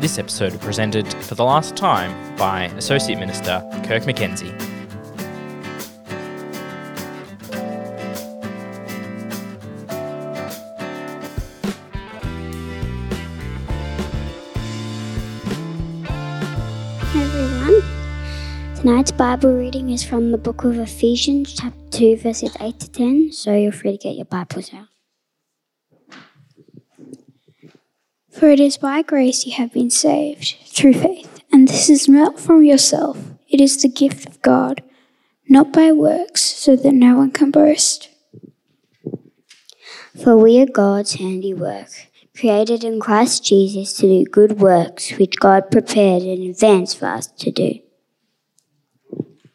This episode presented for the last time by Associate Minister Kirk McKenzie. Hi everyone. Tonight's Bible reading is from the book of Ephesians, chapter 2, verses 8 to 10, so you're free to get your Bibles out. For it is by grace you have been saved, through faith, and this is not from yourself, it is the gift of God, not by works, so that no one can boast. For we are God's handiwork, created in Christ Jesus to do good works which God prepared in advance for us to do.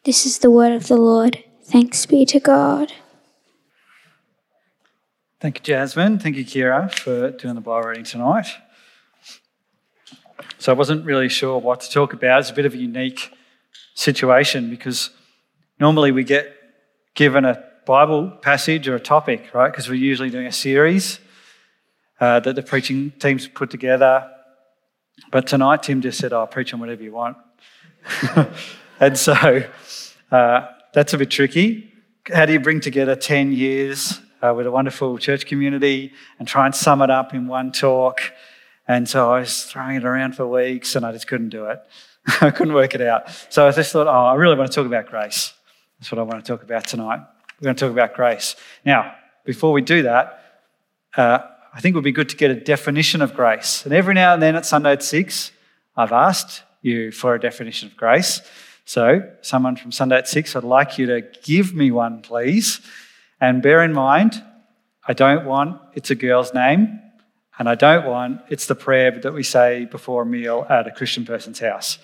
This is the word of the Lord. Thanks be to God. Thank you, Jasmine. Thank you, Kira, for doing the Bible reading tonight. So I wasn't really sure what to talk about. It's a bit of a unique situation because normally we get given a Bible passage or a topic, right? Because we're usually doing a series uh, that the preaching teams put together. But tonight, Tim just said, "I'll preach on whatever you want," and so uh, that's a bit tricky. How do you bring together ten years uh, with a wonderful church community and try and sum it up in one talk? And so I was throwing it around for weeks, and I just couldn't do it. I couldn't work it out. So I just thought, "Oh, I really want to talk about grace." That's what I want to talk about tonight. We're going to talk about grace. Now, before we do that, uh, I think it would be good to get a definition of grace. And every now and then at Sunday at 6, I've asked you for a definition of grace. So, someone from Sunday at 6, I'd like you to give me one, please. And bear in mind, I don't want it's a girl's name, and I don't want it's the prayer that we say before a meal at a Christian person's house.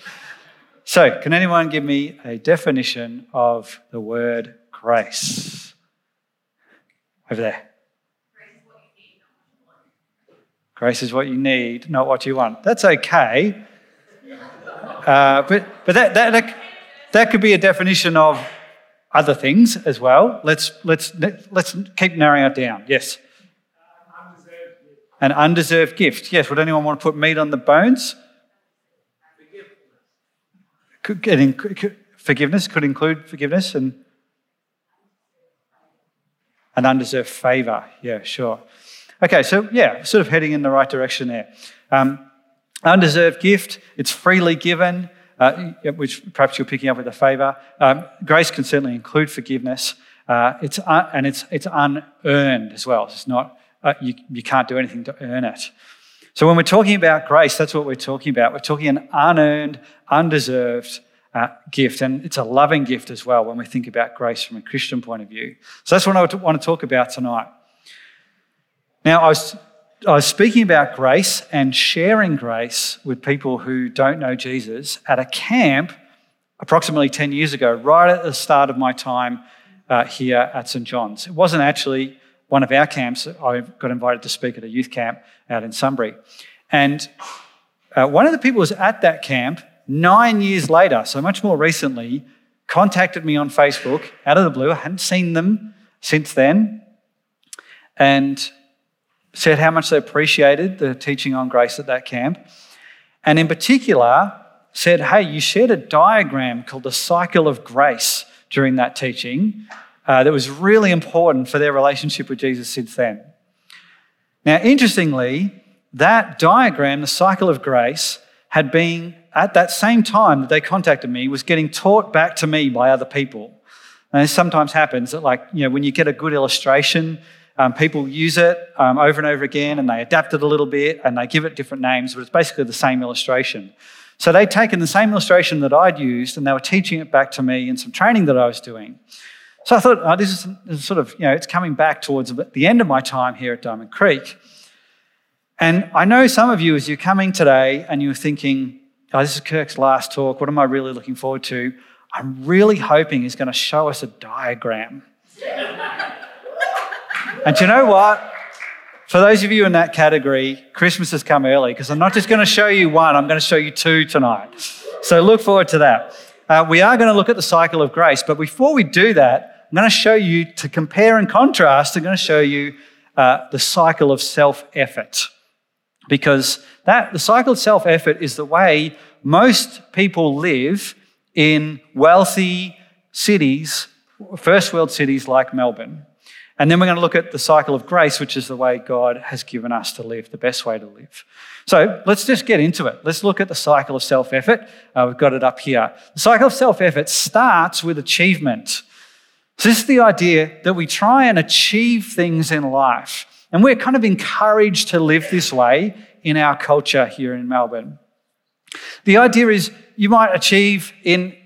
So, can anyone give me a definition of the word grace? Over there. Grace is what you need, not what you want. That's okay. Uh, but but that, that, that, that could be a definition of other things as well. Let's, let's, let's keep narrowing it down. Yes. An undeserved gift. Yes. Would anyone want to put meat on the bones? Forgiveness could include forgiveness and an undeserved favour. Yeah, sure. Okay, so yeah, sort of heading in the right direction there. Um, undeserved gift, it's freely given, uh, which perhaps you're picking up with a favour. Um, grace can certainly include forgiveness. Uh, it's un- and it's it's unearned as well. It's not uh, you, you can't do anything to earn it. So when we're talking about grace, that's what we're talking about. We're talking an unearned, undeserved uh, gift, and it's a loving gift as well when we think about grace from a Christian point of view. So that's what I want to talk about tonight. Now, I was, I was speaking about grace and sharing grace with people who don't know Jesus at a camp approximately 10 years ago, right at the start of my time uh, here at St. John's. It wasn't actually one of our camps. I got invited to speak at a youth camp out in Sunbury. And uh, one of the people who was at that camp nine years later, so much more recently, contacted me on Facebook out of the blue. I hadn't seen them since then. And said how much they appreciated the teaching on grace at that camp. And in particular, said, Hey, you shared a diagram called the cycle of grace during that teaching uh, that was really important for their relationship with Jesus since then. Now, interestingly, that diagram, the cycle of grace, had been at that same time that they contacted me, was getting taught back to me by other people. And this sometimes happens that, like, you know, when you get a good illustration, um, people use it um, over and over again and they adapt it a little bit and they give it different names, but it's basically the same illustration. So they'd taken the same illustration that I'd used and they were teaching it back to me in some training that I was doing. So I thought, oh, this, is, sort of, you know, it's coming back towards the end of my time here at Diamond Creek. And I know some of you, as you're coming today and you're thinking, oh, this is Kirk's last talk, what am I really looking forward to? I'm really hoping he's going to show us a diagram. And you know what? For those of you in that category, Christmas has come early because I'm not just going to show you one, I'm going to show you two tonight. So look forward to that. Uh, we are going to look at the cycle of grace, but before we do that, I'm going to show you to compare and contrast, I'm going to show you uh, the cycle of self effort. because that the cycle of self effort is the way most people live in wealthy cities, first world cities like Melbourne. And then we're going to look at the cycle of grace, which is the way God has given us to live, the best way to live. So let's just get into it. Let's look at the cycle of self effort. Uh, we've got it up here. The cycle of self effort starts with achievement. So, this is the idea that we try and achieve things in life. And we're kind of encouraged to live this way in our culture here in Melbourne. The idea is you might achieve in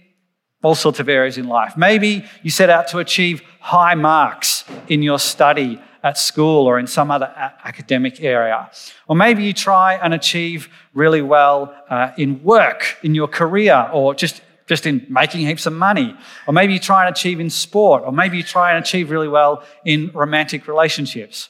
all sorts of areas in life. Maybe you set out to achieve high marks in your study at school or in some other a- academic area. Or maybe you try and achieve really well uh, in work, in your career, or just, just in making heaps of money. Or maybe you try and achieve in sport, or maybe you try and achieve really well in romantic relationships.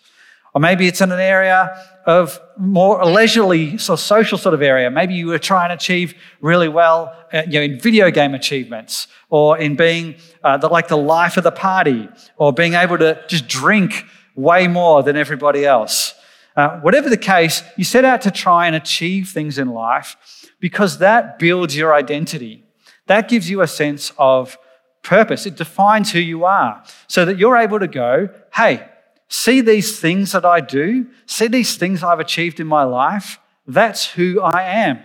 Or maybe it's in an area of more leisurely so social sort of area. Maybe you were trying to achieve really well uh, you know, in video game achievements or in being uh, the, like the life of the party or being able to just drink way more than everybody else. Uh, whatever the case, you set out to try and achieve things in life because that builds your identity. That gives you a sense of purpose. It defines who you are so that you're able to go, hey, see these things that I do, see these things I've achieved in my life. That's who I am.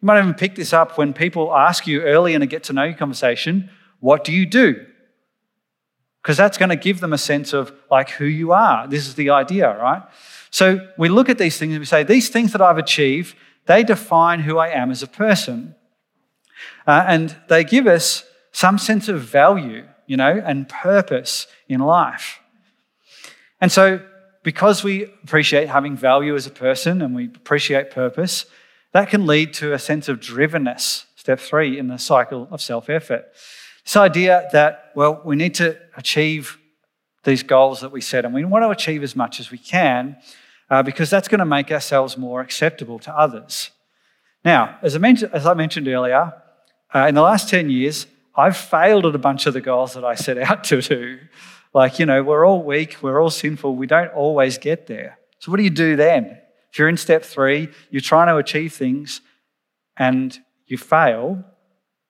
You might even pick this up when people ask you early in a get to know you conversation, what do you do? Because that's going to give them a sense of like who you are. This is the idea, right? So we look at these things and we say, these things that I've achieved, they define who I am as a person. Uh, and they give us some sense of value, you know, and purpose in life. And so, because we appreciate having value as a person and we appreciate purpose, that can lead to a sense of drivenness, step three in the cycle of self effort. This idea that, well, we need to achieve these goals that we set, and we want to achieve as much as we can uh, because that's going to make ourselves more acceptable to others. Now, as I mentioned, as I mentioned earlier, uh, in the last 10 years, I've failed at a bunch of the goals that I set out to do. Like, you know, we're all weak, we're all sinful, we don't always get there. So, what do you do then? If you're in step three, you're trying to achieve things and you fail,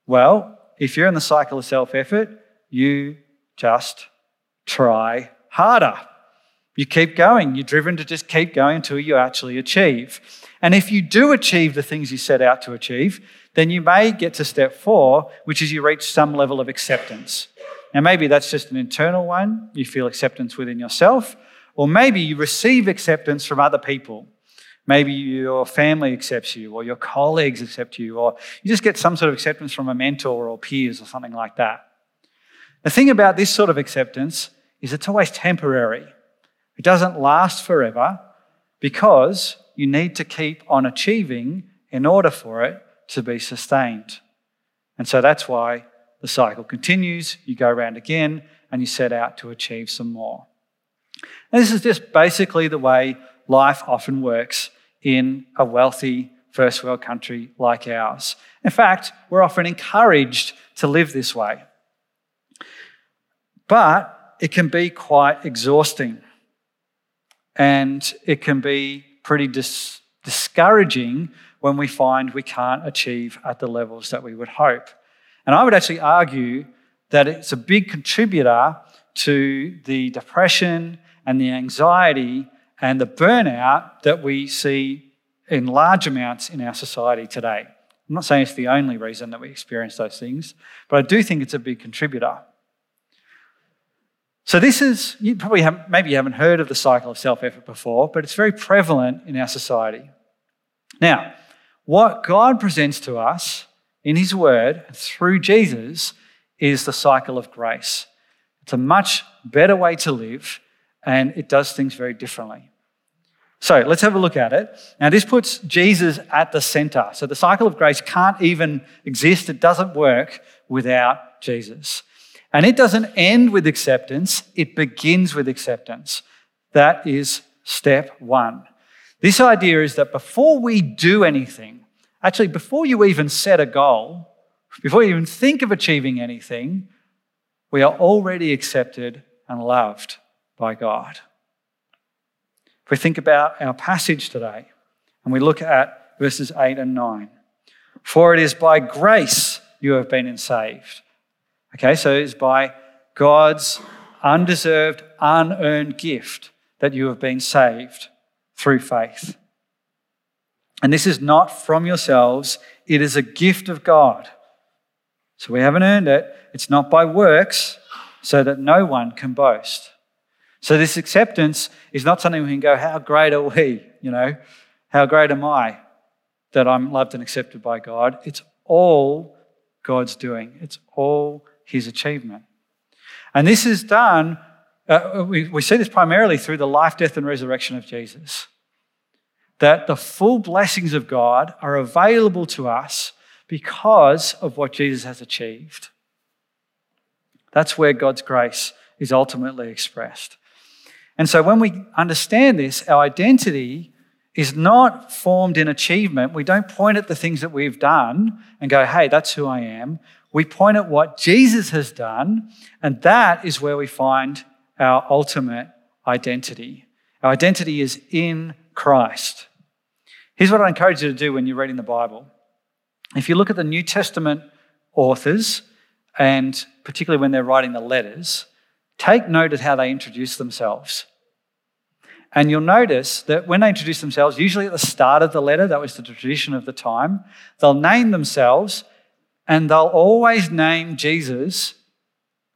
well, if you're in the cycle of self effort, you just try harder. You keep going. You're driven to just keep going until you actually achieve. And if you do achieve the things you set out to achieve, then you may get to step four, which is you reach some level of acceptance. Now, maybe that's just an internal one. You feel acceptance within yourself. Or maybe you receive acceptance from other people. Maybe your family accepts you, or your colleagues accept you, or you just get some sort of acceptance from a mentor or peers or something like that. The thing about this sort of acceptance is it's always temporary. It doesn't last forever because you need to keep on achieving in order for it to be sustained. And so that's why the cycle continues, you go around again, and you set out to achieve some more. And this is just basically the way life often works in a wealthy first world country like ours. In fact, we're often encouraged to live this way. But it can be quite exhausting and it can be pretty dis- discouraging when we find we can't achieve at the levels that we would hope. And I would actually argue that it's a big contributor to the depression and the anxiety and the burnout that we see in large amounts in our society today. I'm not saying it's the only reason that we experience those things, but I do think it's a big contributor. So, this is, you probably have, maybe you haven't heard of the cycle of self effort before, but it's very prevalent in our society. Now, what God presents to us in His Word through Jesus is the cycle of grace. It's a much better way to live, and it does things very differently. So let's have a look at it. Now, this puts Jesus at the center. So the cycle of grace can't even exist, it doesn't work without Jesus. And it doesn't end with acceptance, it begins with acceptance. That is step one. This idea is that before we do anything, Actually, before you even set a goal, before you even think of achieving anything, we are already accepted and loved by God. If we think about our passage today and we look at verses 8 and 9, for it is by grace you have been saved. Okay, so it's by God's undeserved, unearned gift that you have been saved through faith. And this is not from yourselves, it is a gift of God. So we haven't earned it. It's not by works, so that no one can boast. So this acceptance is not something we can go, How great are we? You know, how great am I that I'm loved and accepted by God? It's all God's doing, it's all His achievement. And this is done, uh, we, we see this primarily through the life, death, and resurrection of Jesus. That the full blessings of God are available to us because of what Jesus has achieved. That's where God's grace is ultimately expressed. And so when we understand this, our identity is not formed in achievement. We don't point at the things that we've done and go, hey, that's who I am. We point at what Jesus has done, and that is where we find our ultimate identity. Our identity is in Christ. Here's what I encourage you to do when you're reading the Bible. If you look at the New Testament authors, and particularly when they're writing the letters, take note of how they introduce themselves. And you'll notice that when they introduce themselves, usually at the start of the letter, that was the tradition of the time, they'll name themselves and they'll always name Jesus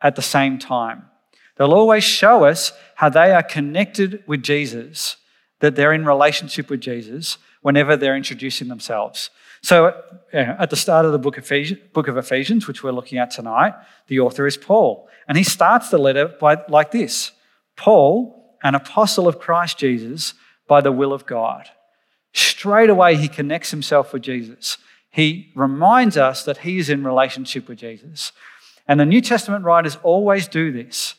at the same time. They'll always show us how they are connected with Jesus, that they're in relationship with Jesus whenever they're introducing themselves. So at the start of the book of, Ephesians, book of Ephesians, which we're looking at tonight, the author is Paul. And he starts the letter by, like this Paul, an apostle of Christ Jesus, by the will of God. Straight away, he connects himself with Jesus. He reminds us that he is in relationship with Jesus. And the New Testament writers always do this.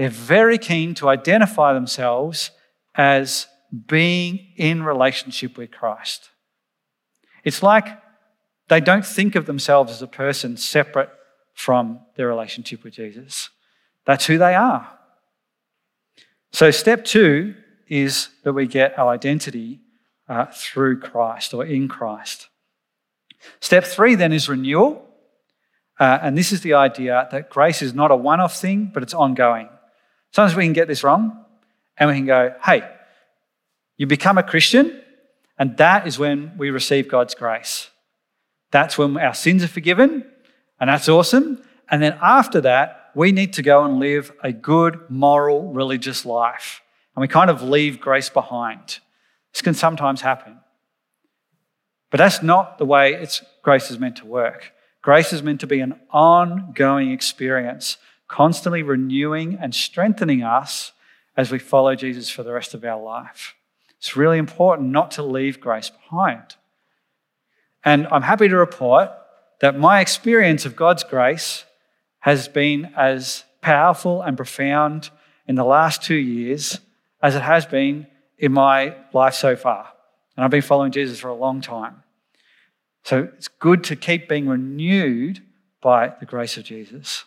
They're very keen to identify themselves as being in relationship with Christ. It's like they don't think of themselves as a person separate from their relationship with Jesus. That's who they are. So, step two is that we get our identity uh, through Christ or in Christ. Step three then is renewal. Uh, and this is the idea that grace is not a one off thing, but it's ongoing. Sometimes we can get this wrong and we can go, hey, you become a Christian, and that is when we receive God's grace. That's when our sins are forgiven, and that's awesome. And then after that, we need to go and live a good, moral, religious life. And we kind of leave grace behind. This can sometimes happen. But that's not the way it's, grace is meant to work. Grace is meant to be an ongoing experience, constantly renewing and strengthening us as we follow Jesus for the rest of our life. It's really important not to leave grace behind. And I'm happy to report that my experience of God's grace has been as powerful and profound in the last two years as it has been in my life so far. And I've been following Jesus for a long time. So it's good to keep being renewed by the grace of Jesus.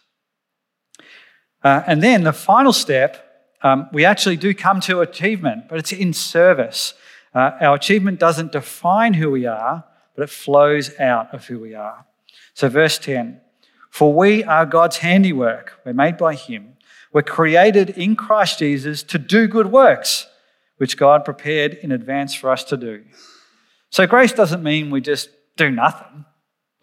Uh, and then the final step um, we actually do come to achievement, but it's in service. Uh, our achievement doesn't define who we are, but it flows out of who we are. So, verse 10 For we are God's handiwork, we're made by Him. We're created in Christ Jesus to do good works, which God prepared in advance for us to do. So, grace doesn't mean we just do nothing.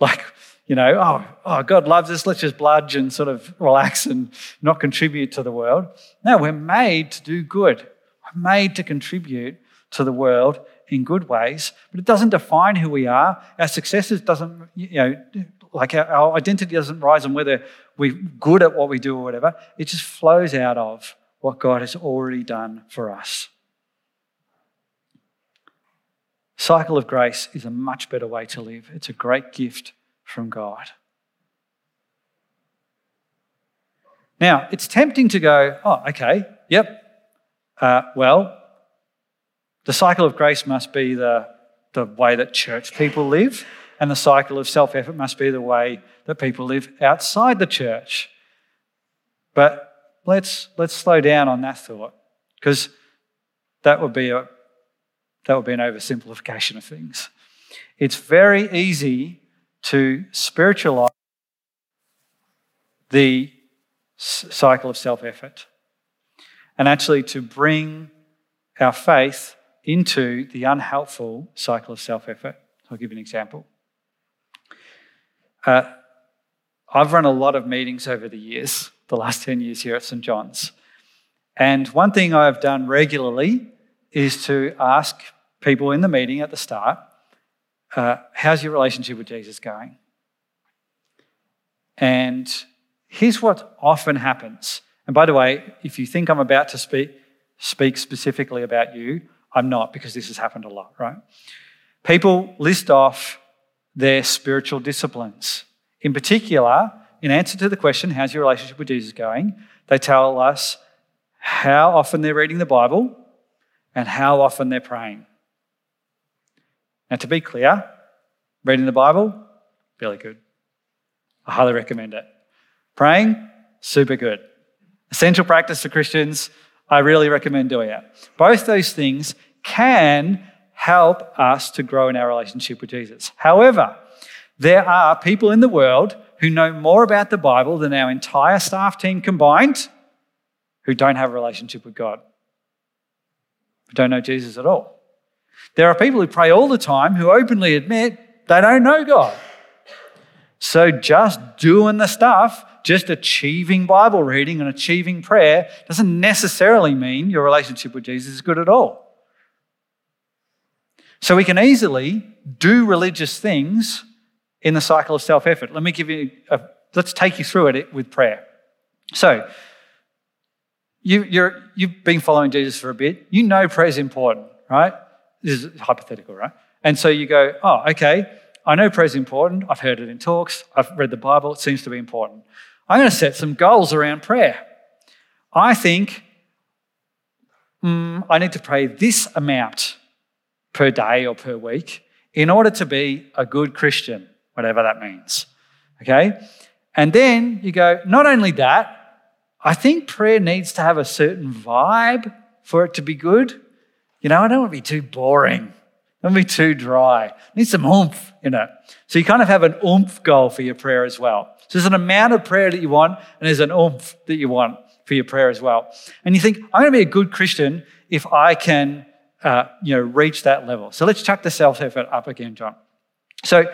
Like, you know, oh, oh, God loves us, let's just bludge and sort of relax and not contribute to the world. No, we're made to do good. We're made to contribute to the world in good ways, but it doesn't define who we are. Our successes doesn't, you know, like our, our identity doesn't rise on whether we're good at what we do or whatever. It just flows out of what God has already done for us. Cycle of grace is a much better way to live. It's a great gift from God. Now, it's tempting to go, oh, okay, yep, uh, well, the cycle of grace must be the, the way that church people live, and the cycle of self effort must be the way that people live outside the church. But let's, let's slow down on that thought, because that would be a that would be an oversimplification of things. It's very easy to spiritualize the cycle of self effort and actually to bring our faith into the unhelpful cycle of self effort. I'll give you an example. Uh, I've run a lot of meetings over the years, the last 10 years here at St. John's. And one thing I've done regularly is to ask people in the meeting at the start, uh, how's your relationship with Jesus going? And here's what often happens. And by the way, if you think I'm about to speak, speak specifically about you, I'm not because this has happened a lot, right? People list off their spiritual disciplines. In particular, in answer to the question, how's your relationship with Jesus going? They tell us how often they're reading the Bible and how often they're praying. Now, to be clear, reading the Bible, really good. I highly recommend it. Praying, super good. Essential practice for Christians, I really recommend doing it. Both those things can help us to grow in our relationship with Jesus. However, there are people in the world who know more about the Bible than our entire staff team combined who don't have a relationship with God, who don't know Jesus at all. There are people who pray all the time who openly admit they don't know God. So just doing the stuff, just achieving Bible reading and achieving prayer doesn't necessarily mean your relationship with Jesus is good at all. So we can easily do religious things in the cycle of self effort. Let me give you, a, let's take you through it with prayer. So, you, you're, you've been following Jesus for a bit. You know prayer is important, right? This is hypothetical, right? And so you go, oh, okay, I know prayer is important. I've heard it in talks. I've read the Bible. It seems to be important. I'm going to set some goals around prayer. I think mm, I need to pray this amount per day or per week in order to be a good Christian, whatever that means. Okay? And then you go, not only that, I think prayer needs to have a certain vibe for it to be good. You know, I don't want to be too boring. I don't want to be too dry. I need some oomph in it. So you kind of have an oomph goal for your prayer as well. So there's an amount of prayer that you want, and there's an oomph that you want for your prayer as well. And you think, I'm going to be a good Christian if I can, uh, you know, reach that level. So let's chuck the self-effort up again, John. So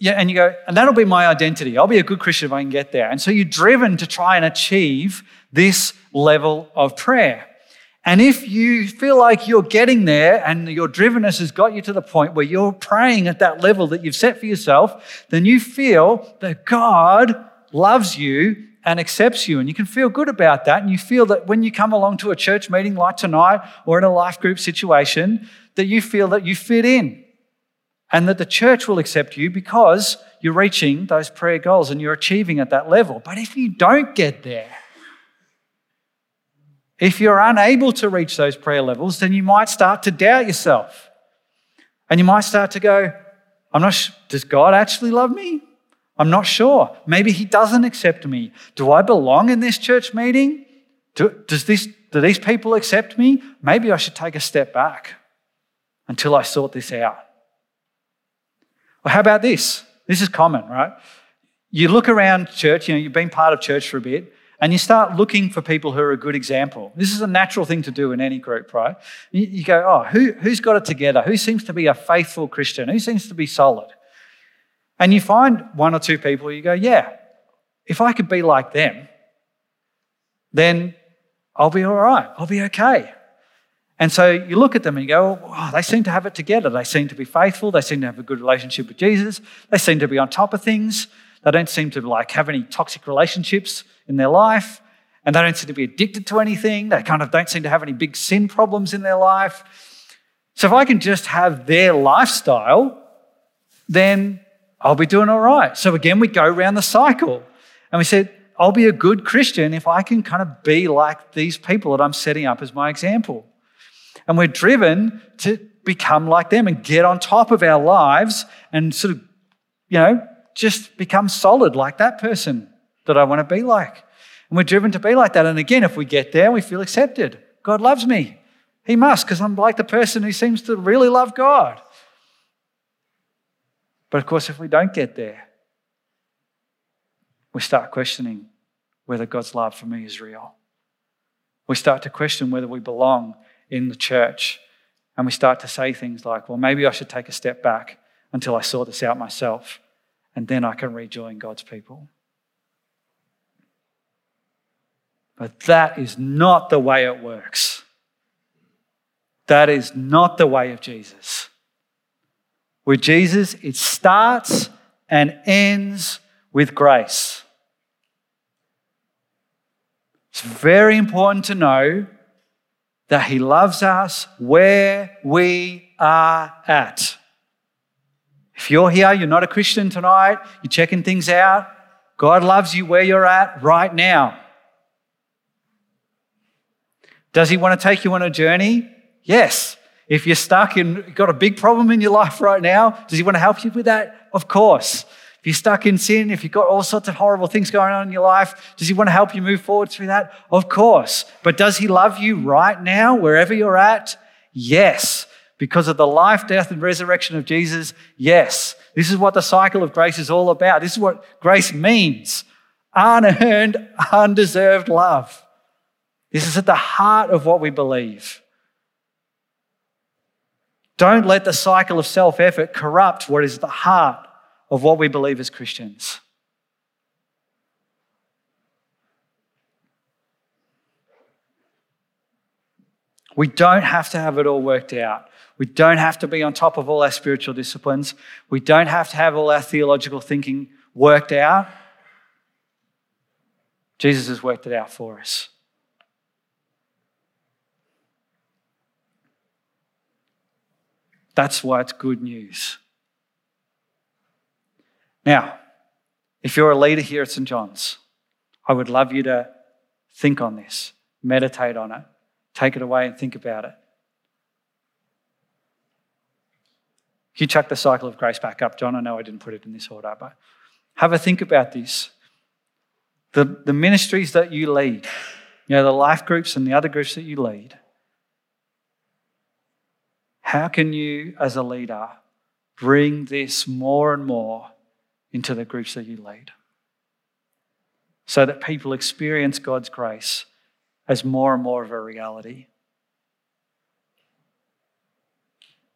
yeah, and you go, and that'll be my identity. I'll be a good Christian if I can get there. And so you're driven to try and achieve this level of prayer. And if you feel like you're getting there and your drivenness has got you to the point where you're praying at that level that you've set for yourself, then you feel that God loves you and accepts you. And you can feel good about that. And you feel that when you come along to a church meeting like tonight or in a life group situation, that you feel that you fit in and that the church will accept you because you're reaching those prayer goals and you're achieving at that level. But if you don't get there, if you're unable to reach those prayer levels, then you might start to doubt yourself. And you might start to go, I'm not sure, does God actually love me? I'm not sure. Maybe He doesn't accept me. Do I belong in this church meeting? Do, does this, do these people accept me? Maybe I should take a step back until I sort this out. Well, how about this? This is common, right? You look around church, you know, you've been part of church for a bit, and you start looking for people who are a good example. This is a natural thing to do in any group, right? You, go, oh, who, who's got it together? Who seems to be a faithful Christian? Who seems to be solid? And you find one or two people, you go, yeah, if I could be like them, then I'll be all right. I'll be okay. And so you look at them and you go, oh, they seem to have it together. They seem to be faithful. They seem to have a good relationship with Jesus. They seem to be on top of things. They don't seem to like have any toxic relationships in their life. And they don't seem to be addicted to anything. They kind of don't seem to have any big sin problems in their life. So if I can just have their lifestyle, then I'll be doing all right. So again, we go around the cycle. And we said, I'll be a good Christian if I can kind of be like these people that I'm setting up as my example. And we're driven to become like them and get on top of our lives and sort of, you know, just become solid like that person that I want to be like. And we're driven to be like that. And again, if we get there, we feel accepted. God loves me. He must, because I'm like the person who seems to really love God. But of course, if we don't get there, we start questioning whether God's love for me is real. We start to question whether we belong in the church. And we start to say things like, well, maybe I should take a step back until I sort this out myself, and then I can rejoin God's people. But that is not the way it works. That is not the way of Jesus. With Jesus, it starts and ends with grace. It's very important to know that He loves us where we are at. If you're here, you're not a Christian tonight, you're checking things out, God loves you where you're at right now. Does He want to take you on a journey? Yes. If you're stuck and got a big problem in your life right now, does He want to help you with that? Of course. If you're stuck in sin, if you've got all sorts of horrible things going on in your life, does He want to help you move forward through that? Of course. But does He love you right now, wherever you're at? Yes. Because of the life, death, and resurrection of Jesus? Yes. This is what the cycle of grace is all about. This is what grace means unearned, undeserved love. This is at the heart of what we believe. Don't let the cycle of self effort corrupt what is at the heart of what we believe as Christians. We don't have to have it all worked out. We don't have to be on top of all our spiritual disciplines. We don't have to have all our theological thinking worked out. Jesus has worked it out for us. That's why it's good news. Now, if you're a leader here at St. John's, I would love you to think on this, meditate on it, take it away and think about it. You chuck the cycle of grace back up, John. I know I didn't put it in this order, but have a think about this. The, the ministries that you lead, you know, the life groups and the other groups that you lead, how can you, as a leader, bring this more and more into the groups that you lead. So that people experience God's grace as more and more of a reality.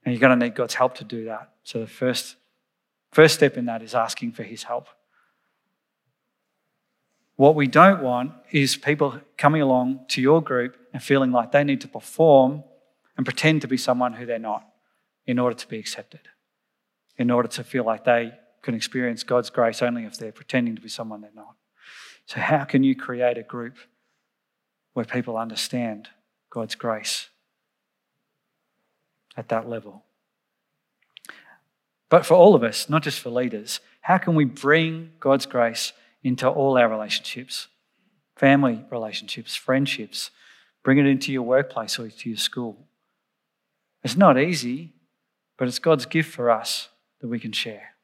And you're going to need God's help to do that. So the first, first step in that is asking for His help. What we don't want is people coming along to your group and feeling like they need to perform and pretend to be someone who they're not in order to be accepted, in order to feel like they can experience God's grace only if they're pretending to be someone they're not. So, how can you create a group where people understand God's grace at that level? But for all of us, not just for leaders, how can we bring God's grace into all our relationships? Family relationships, friendships, bring it into your workplace or to your school. It's not easy, but it's God's gift for us that we can share.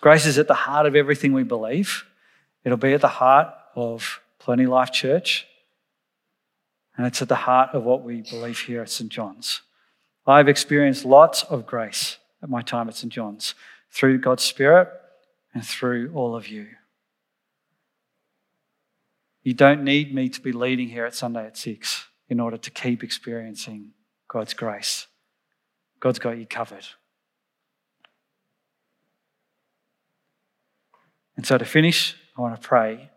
Grace is at the heart of everything we believe. It'll be at the heart of Plenty Life Church. And it's at the heart of what we believe here at St. John's. I've experienced lots of grace at my time at St. John's through God's Spirit and through all of you. You don't need me to be leading here at Sunday at 6 in order to keep experiencing God's grace. God's got you covered. And so to finish, I want to pray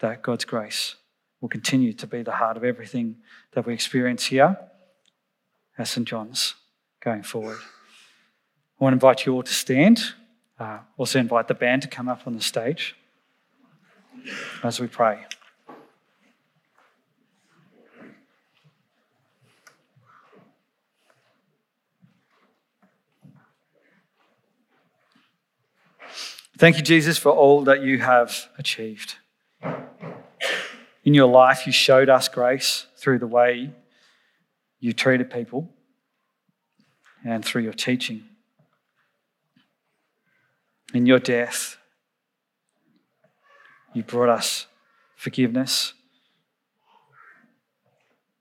that God's grace will continue to be the heart of everything that we experience here at St. John's going forward. I want to invite you all to stand. Uh, also, invite the band to come up on the stage as we pray. Thank you, Jesus, for all that you have achieved. In your life, you showed us grace through the way you treated people and through your teaching. In your death, you brought us forgiveness.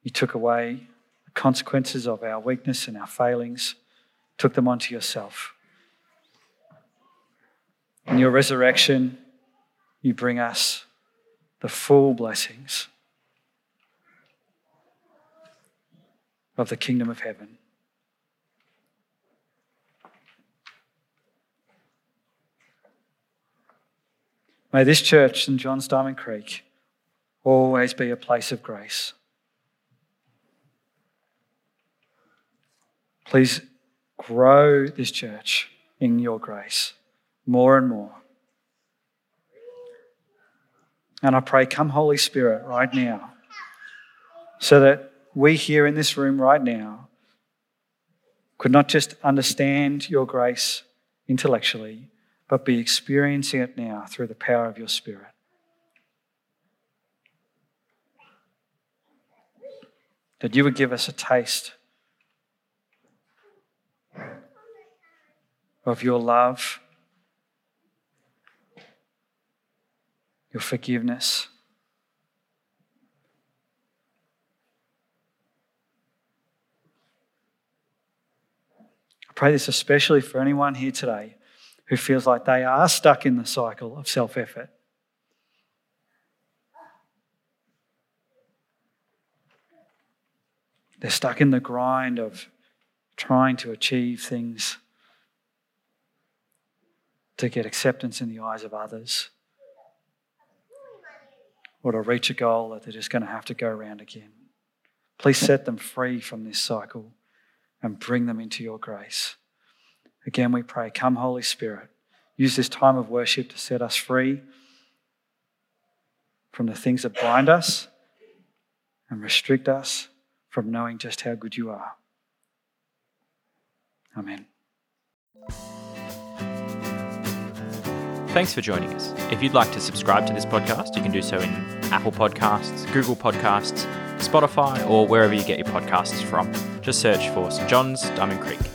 You took away the consequences of our weakness and our failings, took them onto yourself. In your resurrection, you bring us the full blessings of the kingdom of heaven. May this church, St. John's Diamond Creek, always be a place of grace. Please grow this church in your grace more and more. And I pray, come, Holy Spirit, right now, so that we here in this room right now could not just understand your grace intellectually, but be experiencing it now through the power of your Spirit. That you would give us a taste of your love, your forgiveness. I pray this especially for anyone here today who feels like they are stuck in the cycle of self effort. They're stuck in the grind of trying to achieve things to get acceptance in the eyes of others or to reach a goal that they're just going to have to go around again. Please set them free from this cycle and bring them into your grace. Again, we pray, come, Holy Spirit, use this time of worship to set us free from the things that bind us and restrict us from knowing just how good you are. Amen. Thanks for joining us. If you'd like to subscribe to this podcast, you can do so in Apple Podcasts, Google Podcasts, Spotify, or wherever you get your podcasts from. Just search for St. John's Diamond Creek.